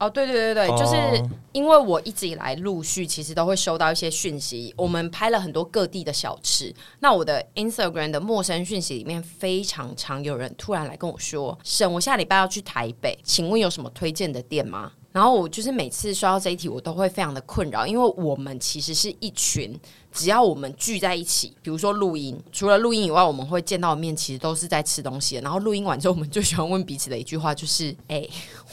哦，对对对对，就是因为我一直以来陆续其实都会收到一些讯息，我们拍了很多各地的小吃。那我的 Instagram 的陌生讯息里面非常常有人突然来跟我说：“沈，我下礼拜要去台北，请问有什么推荐的店吗？”然后我就是每次刷到这一题，我都会非常的困扰，因为我们其实是一群，只要我们聚在一起，比如说录音，除了录音以外，我们会见到面，其实都是在吃东西。然后录音完之后，我们最喜欢问彼此的一句话就是：“ 哎，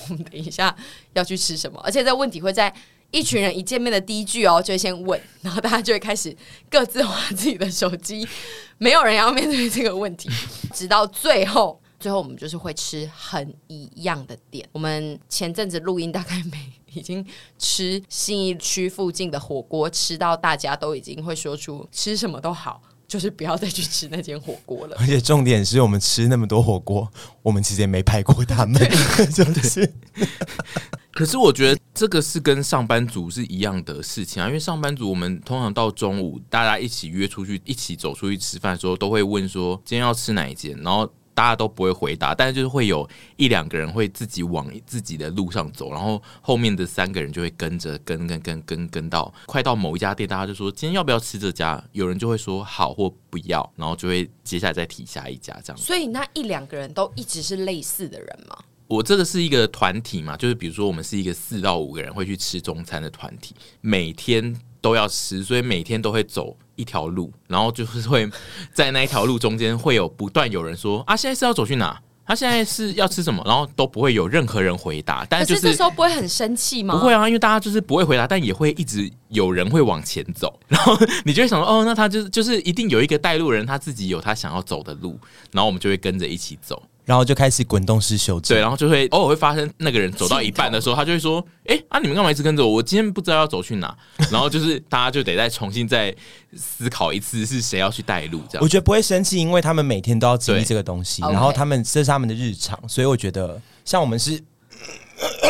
我们等一下要去吃什么？”而且这问题会在一群人一见面的第一句哦，就会先问，然后大家就会开始各自划自己的手机，没有人要面对这个问题，直到最后。最后我们就是会吃很一样的店。我们前阵子录音，大概没已经吃信义区附近的火锅，吃到大家都已经会说出吃什么都好，就是不要再去吃那间火锅了。而且重点是我们吃那么多火锅，我们其实也没拍过他们，就是。可是我觉得这个是跟上班族是一样的事情啊，因为上班族我们通常到中午大家一起约出去，一起走出去吃饭的时候，都会问说今天要吃哪一间，然后。大家都不会回答，但是就是会有一两个人会自己往自己的路上走，然后后面的三个人就会跟着跟跟跟跟跟到快到某一家店，大家就说今天要不要吃这家？有人就会说好或不要，然后就会接下来再提下一家这样。所以那一两个人都一直是类似的人吗？我这个是一个团体嘛，就是比如说我们是一个四到五个人会去吃中餐的团体，每天都要吃，所以每天都会走。一条路，然后就是会在那一条路中间会有不断有人说啊，现在是要走去哪？他现在是要吃什么？然后都不会有任何人回答。但是就是这时候不会很生气吗？不会啊，因为大家就是不会回答，但也会一直有人会往前走。然后你就会想说，哦，那他就是就是一定有一个带路人，他自己有他想要走的路，然后我们就会跟着一起走。然后就开始滚动式修正，对，然后就会偶尔会发生那个人走到一半的时候，他就会说：“哎、欸，啊，你们干嘛一直跟着我？我今天不知道要走去哪。”然后就是大家就得再重新再思考一次，是谁要去带路这样。我觉得不会生气，因为他们每天都要经历这个东西，然后他们这是他们的日常，所以我觉得像我们是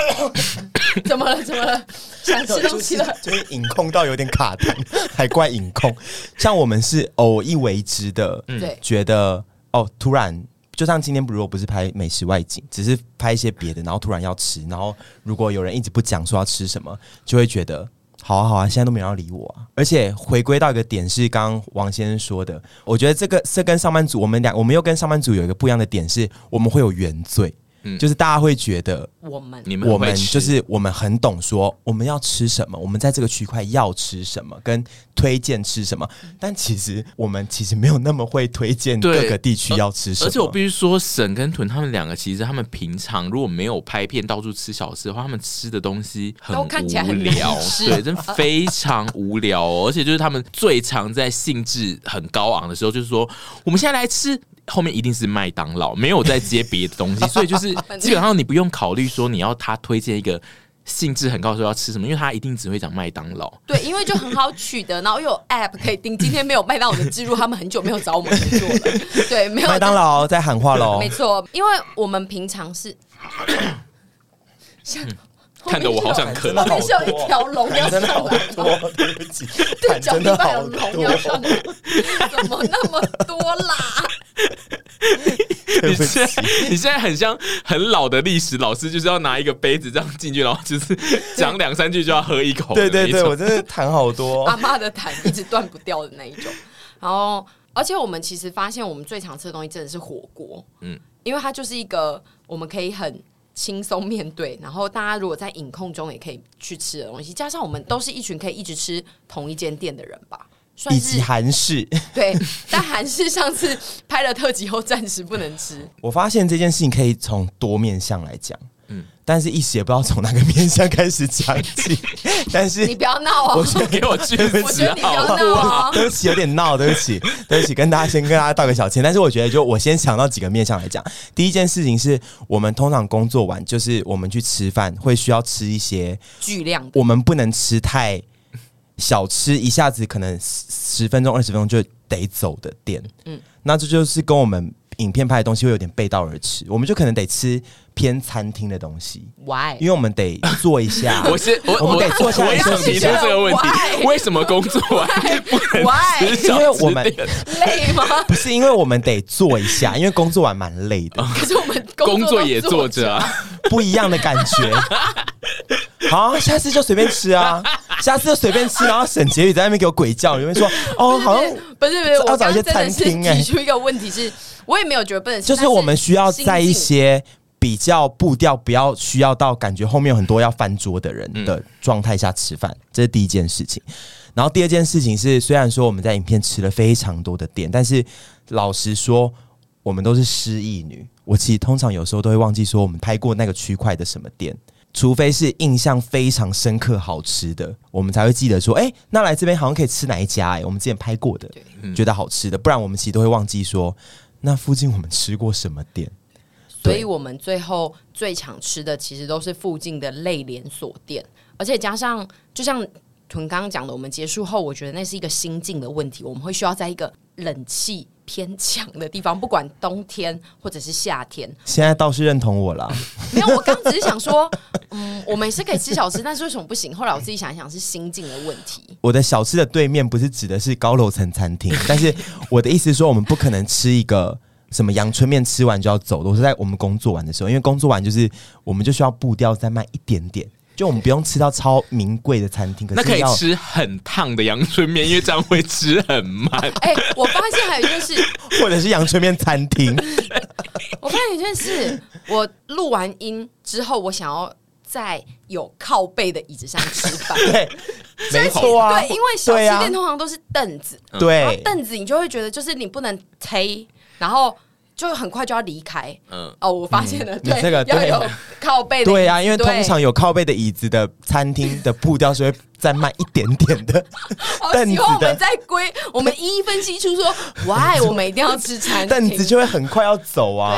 怎么了？怎么了？想吃东西了？就是饮控到有点卡痰，还怪隐控。像我们是偶一为之的，对，觉得哦，突然。就像今天，如果不是拍美食外景，只是拍一些别的，然后突然要吃，然后如果有人一直不讲说要吃什么，就会觉得好啊好啊，现在都没人要理我啊。而且回归到一个点是，刚王先生说的，我觉得这个是跟上班族我们俩，我们又跟上班族有一个不一样的点是，我们会有原罪。就是大家会觉得我们我们就是我们很懂说我们要吃什么，我们在这个区块要吃什么，跟推荐吃什么。但其实我们其实没有那么会推荐各个地区要吃什么。而且我必须说，沈跟屯他们两个其实他们平常如果没有拍片到处吃小吃的话，他们吃的东西很无聊，对，真非常无聊哦。而且就是他们最常在兴致很高昂的时候，就是说我们现在来吃。后面一定是麦当劳，没有再接别的东西，所以就是基本上你不用考虑说你要他推荐一个兴致很高的时候要吃什么，因为他一定只会讲麦当劳。对，因为就很好取得，然后又有 App 可以订。今天没有麦当劳的记录，他们很久没有找我们合作了。对，没有麦当劳在喊话喽。没错，因为我们平常是 像。看得我好想咳，后面是有一条龙要上来，对不起，对，脚底板有龙要上来，怎么那么多啦？你现在你现在很像很老的历史老师，就是要拿一个杯子这样进去，然后就是讲两三句就要喝一口。对对对，我真的痰好多，阿妈的痰一直断不掉的那一种。然后，而且我们其实发现，我们最常吃的东西真的是火锅，嗯，因为它就是一个我们可以很。轻松面对，然后大家如果在影控中也可以去吃的东西，加上我们都是一群可以一直吃同一间店的人吧，算是以及韩式对，但韩式上次拍了特辑后暂时不能吃。我发现这件事情可以从多面向来讲。但是一时也不知道从哪个面向开始讲起。但是你不要闹啊！我先给我句子，我觉得你不要闹哦。对不起，有点闹，对不起，对不起，跟大家先跟大家道个小歉。但是我觉得，就我先想到几个面向来讲。第一件事情是我们通常工作完，就是我们去吃饭，会需要吃一些巨量，我们不能吃太小吃，一下子可能十分钟、二十分钟就得走的店。嗯，那这就是跟我们影片拍的东西会有点背道而驰，我们就可能得吃。偏餐厅的东西，Why？因为我们得做一下。我是我，我们得做一下。我也想提出这个问题：为什么工作完不能吃？因为我们 累吗？不是，因为我们得做一下，因为工作完蛮累的。可是我们工作也做着啊，不一样的感觉。好，下次就随便吃啊，下次就随便吃。然后沈婕妤在那边给我鬼叫，你会说哦，好像不是不是，要找一些餐厅哎。提出一个问题是，我也没有觉得不能吃，就是我们需要在一些比较步调不要需要到感觉后面有很多要翻桌的人的状态下吃饭，这是第一件事情。然后第二件事情是，虽然说我们在影片吃了非常多的店，但是老实说，我们都是失忆女。我其实通常有时候都会忘记说我们拍过那个区块的什么店，除非是印象非常深刻、好吃的，我们才会记得说，哎、欸，那来这边好像可以吃哪一家、欸？哎，我们之前拍过的，觉得好吃的，不然我们其实都会忘记说，那附近我们吃过什么店。所以我们最后最常吃的其实都是附近的类连锁店，而且加上就像屯刚刚讲的，我们结束后，我觉得那是一个心境的问题，我们会需要在一个冷气。偏强的地方，不管冬天或者是夏天，现在倒是认同我了。没有，我刚只是想说，嗯，我们是可以吃小吃，但是为什么不行？后来我自己想一想，是心境的问题。我的小吃的对面不是指的是高楼层餐厅，但是我的意思是说，我们不可能吃一个什么阳春面，吃完就要走。我是在我们工作完的时候，因为工作完就是我们就需要步调再慢一点点。就我们不用吃到超名贵的餐厅，可是那可以吃很烫的阳春面，因为这样会吃很慢。哎、欸，我发现还有一件事，或者是阳春面餐厅。我发现一件事，我录完音之后，我想要在有靠背的椅子上吃饭。对，没错啊。对，因为小吃店通常都是凳子，对，凳子你就会觉得就是你不能推，然后。就很快就要离开，嗯，哦，我发现了，嗯、对，这个要有靠背的，对啊，因为通常有靠背的椅子的餐厅的步调是会再慢一点点的。凳子我们在归，我们一一分析出说，why 我们一定要吃餐厅，凳子就会很快要走啊。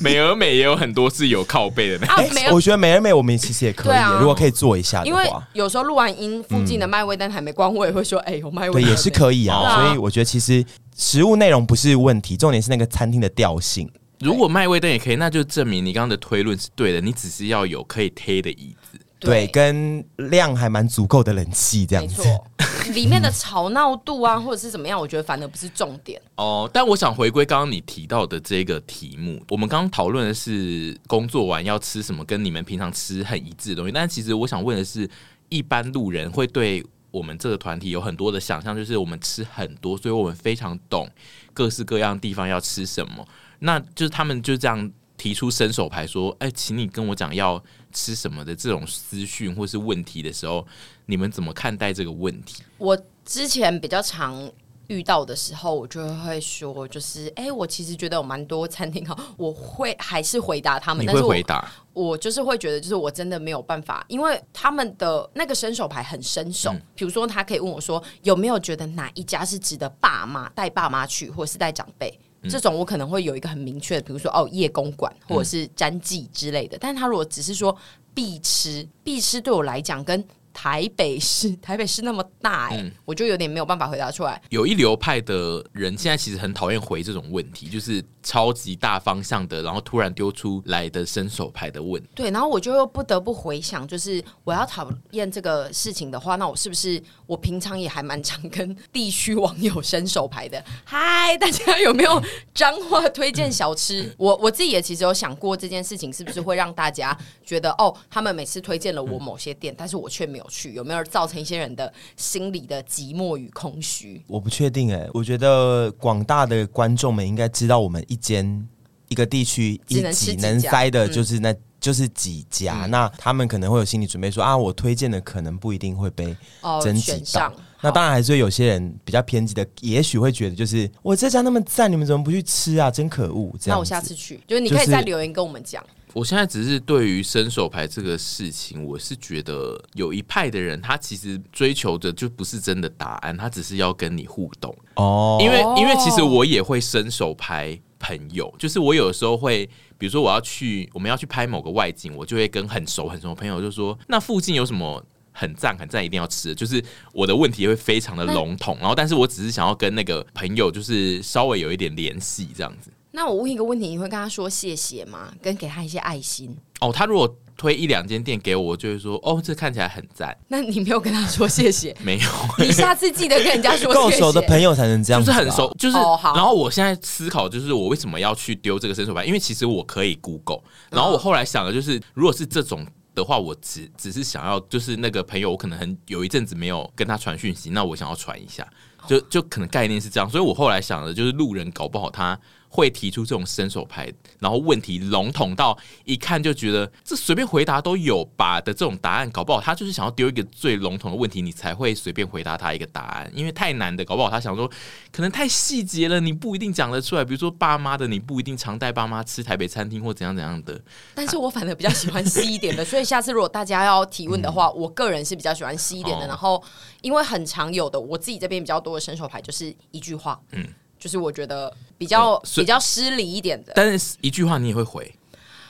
美而美也有很多是有靠背的，啊，我觉得美而美我们其实也可以，啊、如果可以做一下的话，因为有时候录完音附近的麦味登还没关，我也会说，哎、欸，有麦味也是可以啊。啊所以我觉得其实。食物内容不是问题，重点是那个餐厅的调性。如果麦味灯也可以，那就证明你刚刚的推论是对的。你只是要有可以贴的椅子，对，跟量还蛮足够的冷气这样子。里面的吵闹度啊，或者是怎么样，我觉得反而不是重点。哦，但我想回归刚刚你提到的这个题目，我们刚刚讨论的是工作完要吃什么，跟你们平常吃很一致的东西。但其实我想问的是，一般路人会对。我们这个团体有很多的想象，就是我们吃很多，所以我们非常懂各式各样的地方要吃什么。那就是他们就这样提出伸手牌说：“哎，请你跟我讲要吃什么的这种私讯或是问题的时候，你们怎么看待这个问题？”我之前比较常。遇到的时候，我就会说，就是，哎、欸，我其实觉得有蛮多餐厅好，我会还是回答他们，你会回答？但是我，我就是会觉得，就是我真的没有办法，因为他们的那个伸手牌很伸手。嗯、比如说，他可以问我说，有没有觉得哪一家是值得爸妈带爸妈去，或是带长辈？嗯、这种我可能会有一个很明确的，比如说哦，叶公馆或者是詹记之类的。嗯、但是他如果只是说必吃，必吃对我来讲跟。台北市，台北市那么大哎、欸，嗯、我就有点没有办法回答出来。有一流派的人现在其实很讨厌回这种问题，就是超级大方向的，然后突然丢出来的伸手牌的问题。对，然后我就又不得不回想，就是我要讨厌这个事情的话，那我是不是我平常也还蛮常跟地区网友伸手牌的？嗨，大家有没有脏话推荐小吃？嗯、我我自己也其实有想过这件事情是不是会让大家觉得哦，他们每次推荐了我某些店，嗯、但是我却没有。去有没有造成一些人的心理的寂寞与空虚？我不确定哎、欸，我觉得广大的观众们应该知道，我们一间一个地区一挤能塞的就是那，嗯、就是几家。嗯、那他们可能会有心理准备说，说啊，我推荐的可能不一定会被甄选到。哦、那当然还是有些人比较偏激的，也许会觉得就是我这家那么赞，你们怎么不去吃啊？真可恶！这样，那我下次去，就是你可以再留言跟我们讲。我现在只是对于伸手牌这个事情，我是觉得有一派的人，他其实追求的就不是真的答案，他只是要跟你互动哦。因为因为其实我也会伸手牌朋友，就是我有时候会，比如说我要去，我们要去拍某个外景，我就会跟很熟很熟的朋友就说，那附近有什么很赞很赞一定要吃的，就是我的问题会非常的笼统，然后但是我只是想要跟那个朋友就是稍微有一点联系这样子。那我问一个问题，你会跟他说谢谢吗？跟给他一些爱心？哦，他如果推一两间店给我，我就会说哦，这看起来很赞。那你没有跟他说谢谢？没有。你下次记得跟人家说 谢谢。够熟的朋友才能这样，就是很熟，就是。哦、然后我现在思考，就是我为什么要去丢这个伸手牌？因为其实我可以 Google。然后我后来想的就是，如果是这种的话，我只只是想要，就是那个朋友，我可能很有一阵子没有跟他传讯息，那我想要传一下，就就可能概念是这样，所以我后来想的就是路人搞不好他。会提出这种伸手牌，然后问题笼统到一看就觉得这随便回答都有吧的这种答案，搞不好他就是想要丢一个最笼统的问题，你才会随便回答他一个答案。因为太难的，搞不好他想说可能太细节了，你不一定讲得出来。比如说爸妈的，你不一定常带爸妈吃台北餐厅或怎样怎样的。但是我反而比较喜欢细一点的，所以下次如果大家要提问的话，嗯、我个人是比较喜欢细一点的。然后因为很常有的，我自己这边比较多的伸手牌就是一句话，嗯。就是我觉得比较、嗯、比较失礼一点的，但是一句话你也会回。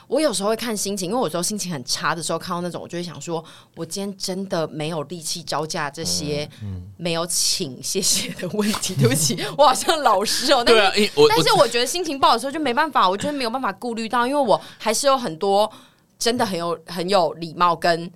我有时候会看心情，因为我有时候心情很差的时候，看到那种，我就会想说，我今天真的没有力气招架这些没有请谢谢的问题。嗯嗯、对不起，我好像老师哦。对啊，但是我觉得心情不好的时候就没办法，我觉得没有办法顾虑到，因为我还是有很多真的很有很有礼貌跟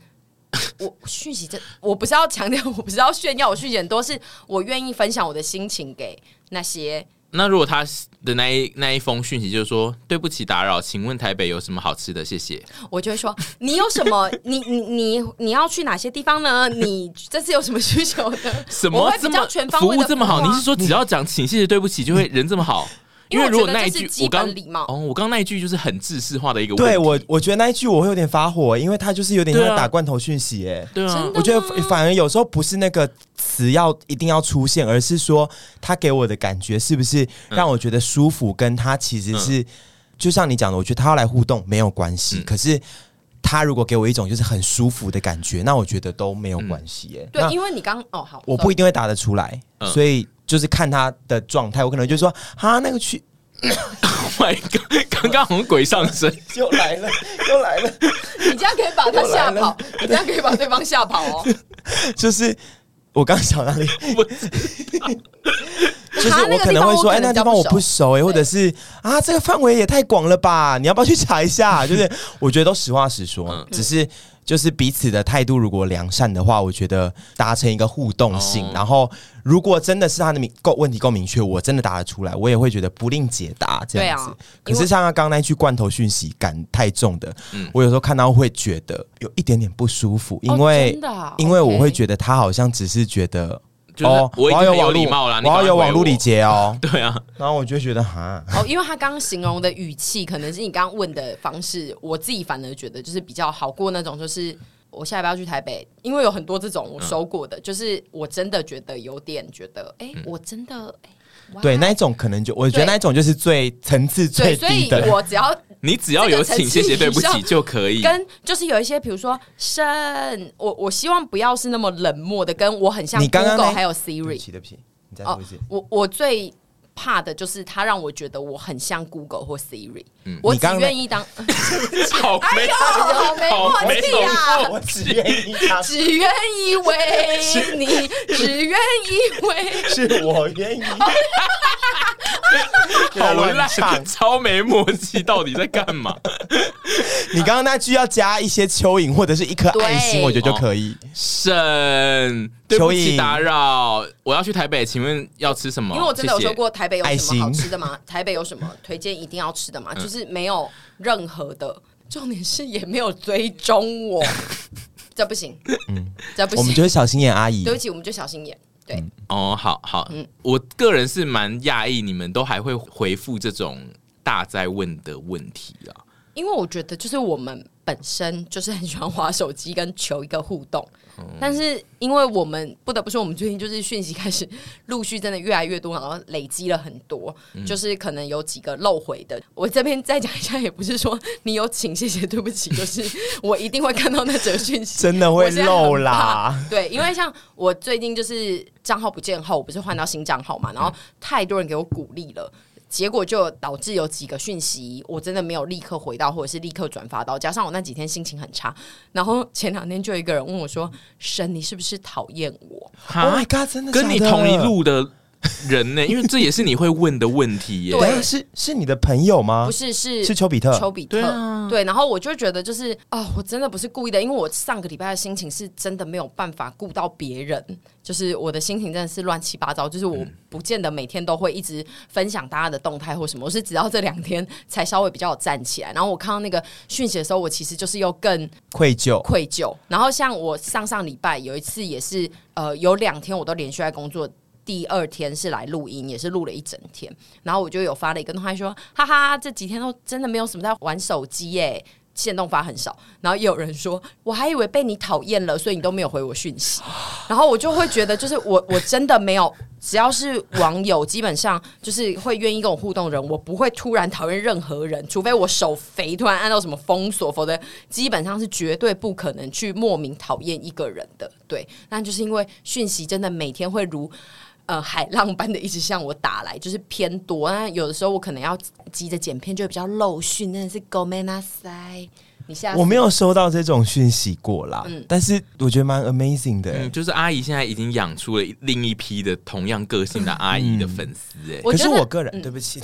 我讯息。这我不是要强调，我不是要炫耀，我讯息很多，是我愿意分享我的心情给。那些，那如果他的那一那一封讯息就是说，对不起打扰，请问台北有什么好吃的？谢谢。我就会说，你有什么？你你你你要去哪些地方呢？你这次有什么需求的？什么这么全方位服务这么好？你是说只要讲请谢谢对不起就会人这么好？因为如果那一句我刚礼貌。哦，我刚那一句就是很自式化的一个问题。对我，我觉得那一句我会有点发火，因为他就是有点像打罐头讯息，哎，对啊，我觉得反而有时候不是那个词要一定要出现，而是说他给我的感觉是不是让我觉得舒服，跟他其实是、嗯、就像你讲的，我觉得他要来互动没有关系，嗯、可是他如果给我一种就是很舒服的感觉，那我觉得都没有关系，哎、嗯，对，因为你刚哦好，我不一定会答得出来，嗯、所以。就是看他的状态，我可能就说啊，那个去，Oh my God，刚刚好像鬼上身，又来了，又来了，你这样可以把他吓跑，你这样可以把对方吓跑哦。就是我刚想到哪里，就是我可能会说，哎，那地方我不熟哎，或者是啊，这个范围也太广了吧，你要不要去查一下？就是我觉得都实话实说，只是。就是彼此的态度如果良善的话，我觉得达成一个互动性。哦、然后，如果真的是他的明够问题够明确，我真的答得出来，我也会觉得不吝解答这样子。啊、可是像他刚刚那句罐头讯息感太重的，嗯、我有时候看到会觉得有一点点不舒服，因为、哦啊、因为我会觉得他好像只是觉得。哦，我要有礼貌啦，我要有网络礼节哦。对啊，然后我就觉得哈，哦，因为他刚刚形容的语气，可能是你刚刚问的方式，我自己反而觉得就是比较好过那种，就是我下一步要去台北，因为有很多这种我收过的，嗯、就是我真的觉得有点觉得，哎、欸，我真的，欸、对那一种可能就我觉得那一种就是最层次最低的，所以我只要。你只要有请谢谢对不起就可以，跟就是有一些比如说生，我我希望不要是那么冷漠的，跟我很像 Google 还有 Siri。对不起对不起，你再说一次。我我最怕的就是他让我觉得我很像 Google 或 Siri。嗯，我只愿意当。好没好没默契啊！我只愿意当，只愿意为你，只愿意为是我愿意。好烂，超没默契，到底在干嘛？你刚刚那句要加一些蚯蚓或者是一颗爱心，我觉得就可以。沈，对不起打扰，我要去台北，请问要吃什么？因为我真的有说过台北有什么好吃的吗？台北有什么 推荐一定要吃的吗？就是没有任何的，重点是也没有追踪我，这不行，嗯，这不行。我们就是小心眼阿姨，对不起，我们就小心眼。对、嗯、哦，好好，嗯，我个人是蛮讶异，你们都还会回复这种大灾问的问题啊，因为我觉得就是我们本身就是很喜欢滑手机跟求一个互动，嗯、但是因为我们不得不说，我们最近就是讯息开始陆续真的越来越多，然后累积了很多，嗯、就是可能有几个漏回的。我这边再讲一下，也不是说你有请谢谢对不起，就是我一定会看到那则讯息，真的会漏啦。对，因为像我最近就是。账号不见后，我不是换到新账号嘛？然后太多人给我鼓励了，结果就导致有几个讯息我真的没有立刻回到，或者是立刻转发到。加上我那几天心情很差，然后前两天就有一个人问我说：“神，你是不是讨厌我？”Oh my god，真的跟你同一路的人呢？因为这也是你会问的问题耶。对，是是你的朋友吗？不是，是是丘比特。丘比特，对。然后我就觉得，就是啊、哦，我真的不是故意的，因为我上个礼拜的心情是真的没有办法顾到别人，就是我的心情真的是乱七八糟，就是我不见得每天都会一直分享大家的动态或什么，我是直到这两天才稍微比较有站起来。然后我看到那个讯息的时候，我其实就是又更愧疚，愧疚。然后像我上上礼拜有一次也是，呃，有两天我都连续在工作。第二天是来录音，也是录了一整天，然后我就有发了一个动态说，哈哈，这几天都真的没有什么在玩手机耶，限动发很少，然后也有人说，我还以为被你讨厌了，所以你都没有回我讯息，然后我就会觉得，就是我我真的没有，只要是网友，基本上就是会愿意跟我互动的人，我不会突然讨厌任何人，除非我手肥突然按到什么封锁，否则基本上是绝对不可能去莫名讨厌一个人的，对，那就是因为讯息真的每天会如。呃，海浪般的一直向我打来，就是偏多。那有的时候我可能要急着剪片，就会比较漏讯，真的是ごめんなさい。你下我没有收到这种讯息过啦，嗯、但是我觉得蛮 amazing 的、嗯。就是阿姨现在已经养出了另一批的同样个性的阿姨的粉丝哎。可是我个人，嗯、对不起，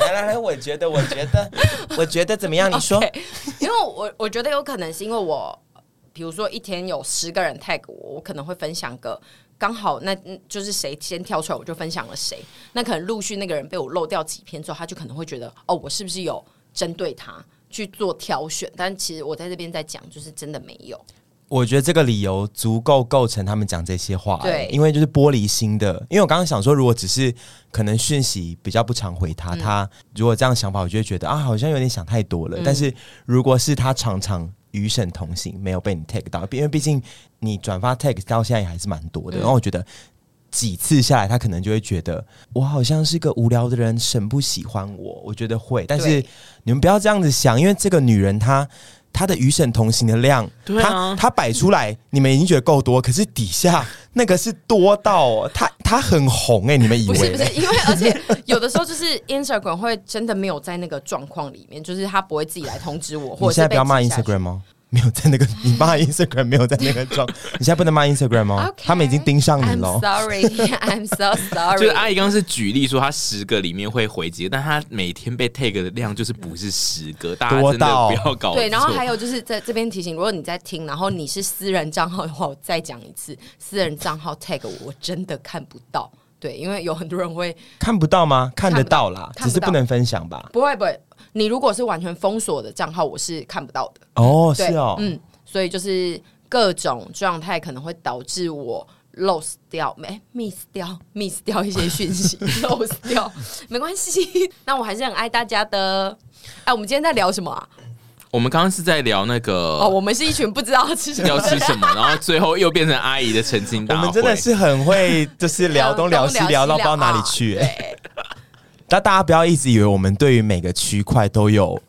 来来来，我觉得，我觉得，我觉得怎么样？你说，okay, 因为我我觉得有可能是因为我，比如说一天有十个人 tag 我，我可能会分享个。 刚好那就是谁先跳出来，我就分享了谁。那可能陆续那个人被我漏掉几篇之后，他就可能会觉得哦，我是不是有针对他去做挑选？但其实我在这边在讲，就是真的没有。我觉得这个理由足够构成他们讲这些话。对，因为就是玻璃心的。因为我刚刚想说，如果只是可能讯息比较不常回他，嗯、他如果这样想法，我就会觉得啊，好像有点想太多了。嗯、但是如果是他常常。与神同行，没有被你 tag 到，因为毕竟你转发 tag 到现在也还是蛮多的。嗯、然后我觉得几次下来，他可能就会觉得我好像是个无聊的人，神不喜欢我。我觉得会，但是你们不要这样子想，因为这个女人她她的与神同行的量，对啊、她她摆出来，你们已经觉得够多，可是底下那个是多到他他很红哎、欸，你们以为？不是不是，因为而且有的时候就是 Instagram 会真的没有在那个状况里面，就是他不会自己来通知我。或 者你现在不要骂 Instagram 吗？没有在那个，你骂 Instagram 没有在那个状，你现在不能骂 Instagram 哦，Okay, 他们已经盯上你了。Sorry，I'm so sorry。就是阿姨刚刚是举例说，她十个里面会回击，但她每天被 tag 的量就是不是十个，大家真的不要搞错。对，然后还有就是在这边提醒，如果你在听，然后你是私人账号的话，我再讲一次，私人账号 tag 我，我真的看不到。对，因为有很多人会看不到吗？看得到啦，只是不能分享吧？不会不会。你如果是完全封锁的账号，我是看不到的。哦，对是哦，嗯，所以就是各种状态可能会导致我 lose 掉，没 miss 掉，miss 掉一些讯息，lose 掉，没关系。那我还是很爱大家的。哎，我们今天在聊什么啊？我们刚刚是在聊那个哦，我们是一群不知道吃什么要吃什么，然后最后又变成阿姨的澄清大会。我们真的是很会，就是聊东聊西，聊到不知道哪里去，欸。但大家不要一直以为我们对于每个区块都有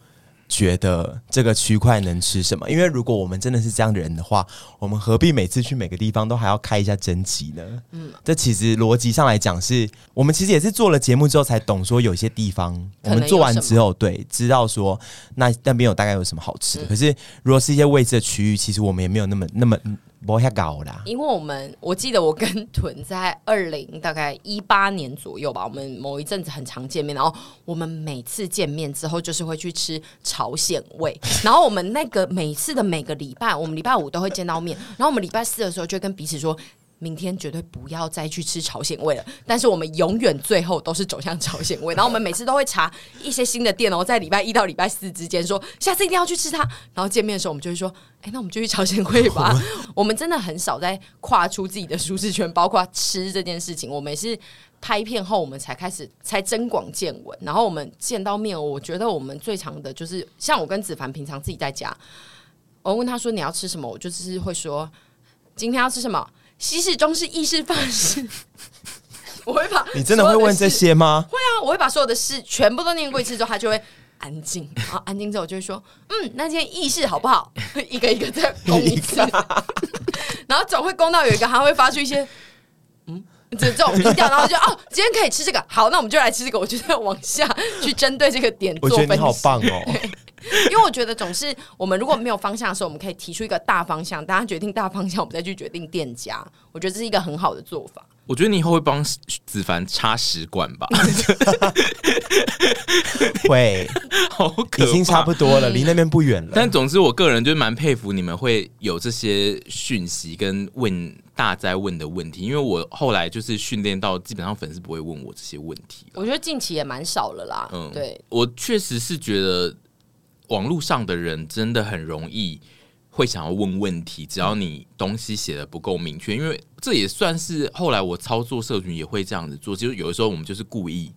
觉得这个区块能吃什么，因为如果我们真的是这样的人的话，我们何必每次去每个地方都还要开一下征集呢？嗯，这其实逻辑上来讲是，我们其实也是做了节目之后才懂，说有些地方我们做完之后，对，知道说那那边有大概有什么好吃的。嗯、可是如果是一些未知的区域，其实我们也没有那么那么。不遐高啦，因为我们我记得我跟屯在二零大概一八年左右吧，我们某一阵子很常见面，然后我们每次见面之后就是会去吃朝鲜味，然后我们那个每次的每个礼拜，我们礼拜五都会见到面，然后我们礼拜四的时候就跟彼此说。明天绝对不要再去吃朝鲜味了，但是我们永远最后都是走向朝鲜味。然后我们每次都会查一些新的店哦，在礼拜一到礼拜四之间说下次一定要去吃它。然后见面的时候，我们就会说，哎，那我们就去朝鲜味吧。我们真的很少在跨出自己的舒适圈，包括吃这件事情。我们也是拍片后，我们才开始才增广见闻。然后我们见到面，我觉得我们最常的就是像我跟子凡平常自己在家，我问他说你要吃什么，我就是会说今天要吃什么。西式、中式、意式、法式，我会把 你真的会问这些吗？会啊，我会把所有的事全部都念过一次之后，他就会安静。然后安静之后，我就会说：“嗯，那今天意式好不好？” 一个一个再攻一次，然后总会攻到有一个，还会发出一些嗯这种音调，然后就哦，今天可以吃这个，好，那我们就来吃这个。我就在往下去针对这个点做分析。我觉得你好棒哦。因为我觉得总是我们如果没有方向的时候，我们可以提出一个大方向，大家决定大方向，我们再去决定店家。我觉得这是一个很好的做法。我觉得你以后会帮子凡插食管吧？会，好可怕，已经差不多了，离那边不远了。但总之，我个人就蛮佩服你们会有这些讯息跟问大在问的问题，因为我后来就是训练到，基本上粉丝不会问我这些问题。我觉得近期也蛮少了啦。嗯，对，我确实是觉得网络上的人真的很容易。会想要问问题，只要你东西写的不够明确，因为这也算是后来我操作社群也会这样子做。就是有的时候我们就是故意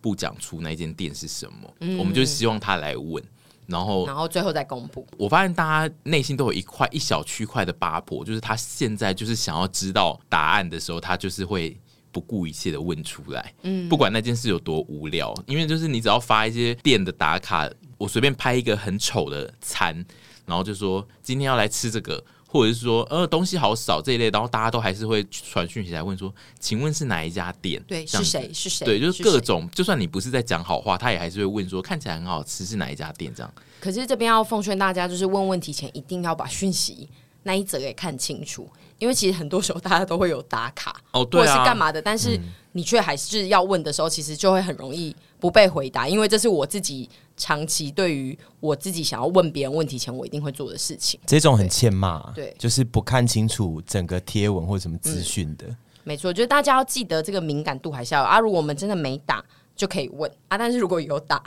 不讲出那间店是什么，嗯、我们就希望他来问，然后然后最后再公布。我发现大家内心都有一块一小区块的八婆，就是他现在就是想要知道答案的时候，他就是会不顾一切的问出来。嗯，不管那件事有多无聊，因为就是你只要发一些店的打卡，我随便拍一个很丑的餐。然后就说今天要来吃这个，或者是说呃东西好少这一类，然后大家都还是会传讯息来问说，请问是哪一家店？对，是谁？是谁？对，就是各种，就算你不是在讲好话，他也还是会问说看起来很好吃是哪一家店这样。可是这边要奉劝大家，就是问问题前一定要把讯息那一则给看清楚，因为其实很多时候大家都会有打卡哦，对啊，或者是干嘛的，但是你却还是要问的时候，其实就会很容易不被回答，因为这是我自己。长期对于我自己想要问别人问题前，我一定会做的事情。这种很欠骂，对，就是不看清楚整个贴文或什么资讯的。嗯、没错，就是大家要记得这个敏感度还是要有啊。如果我们真的没打，就可以问啊。但是如果有打，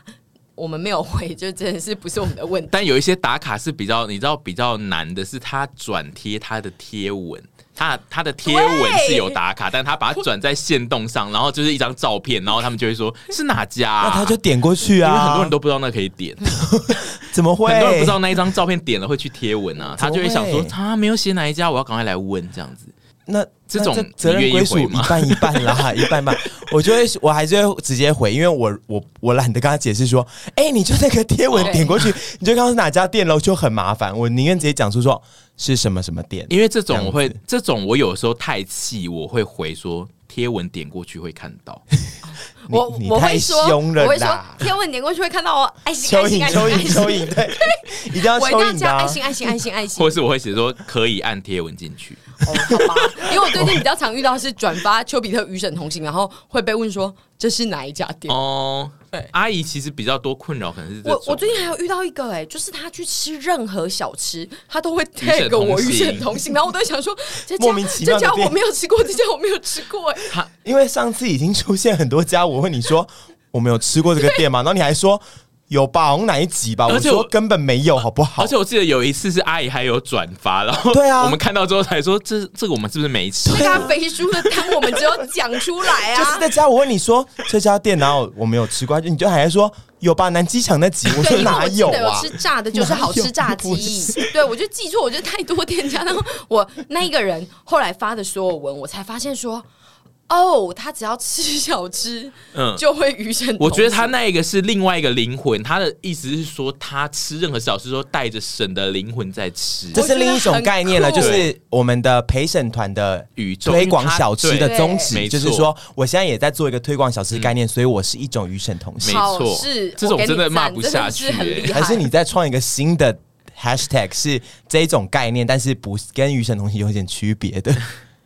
我们没有回，就真的是不是我们的问题。但有一些打卡是比较，你知道比较难的是，他转贴他的贴文。他他的贴文是有打卡，但他把它转在线动上，然后就是一张照片，然后他们就会说 是哪家，啊，那他就点过去啊，因为很多人都不知道那可以点，怎么会？很多人不知道那一张照片点了会去贴文啊，他就会想说他没有写哪一家，我要赶快来问这样子。那这种责任归属一半一半啦，一半半。我就会我还是会直接回，因为我我我懒得跟他解释说，哎、欸，你就那个贴文点过去，你就看到是哪家店喽，就很麻烦。我宁愿直接讲出说是什么什么点，因为这种我会，这种我有时候太气，我会回说贴文点过去会看到。我你太凶了，我会说贴文点过去会看到哦，爱心爱心 爱心对，一定要一定要加爱心爱心爱心爱心，或者是我会写说可以按贴文进去。哦，好吧，因为我最近比较常遇到是转发丘比特与神同行，然后会被问说这是哪一家店哦。对，阿姨其实比较多困扰，可能是我我最近还有遇到一个哎、欸，就是他去吃任何小吃，他都会 tag 我与神同行，然后我都想说这家这家我没有吃过，这家我没有吃过哎、欸。他因为上次已经出现很多家，我问你说我没有吃过这个店吗？然后你还说。有吧？我们哪一集吧？我说根本没有，好不好？而且我记得有一次是阿姨还有转发，然后对啊，我们看到之后才说这这个我们是不是没吃？那家肥猪的汤我们只有讲出来啊！就是在家，我问你说这家店，然后我没有吃过，你就还在说有吧？南机场那集，我说哪有啊？吃炸的就是好吃炸鸡，对我就记错，我觉得太多店家，然后我那一个人后来发的所有文，我才发现说。哦，oh, 他只要吃 小吃，嗯，就会与神。我觉得他那一个是另外一个灵魂，他的意思是说，他吃任何小吃都带着神的灵魂在吃，这是另一种概念了。就是我们的陪审团的宇宙推广小吃的宗旨，就是说，我现在也在做一个推广小吃概念，所以我是一种与神同行。没错，是这种真的骂不下去，还 是你在创一个新的 hashtag 是这种概念，但是不跟与神同行有点区别的。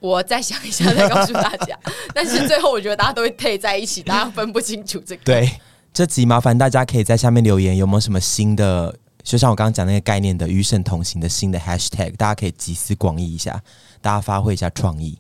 我再想一下，再告诉大家。但是最后，我觉得大家都会配在一起，大家分不清楚这个。对，这集麻烦大家可以在下面留言，有没有什么新的？就像我刚刚讲那个概念的“与神同行”的新的 hashtag，大家可以集思广益一下，大家发挥一下创意。